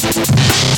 Thank you.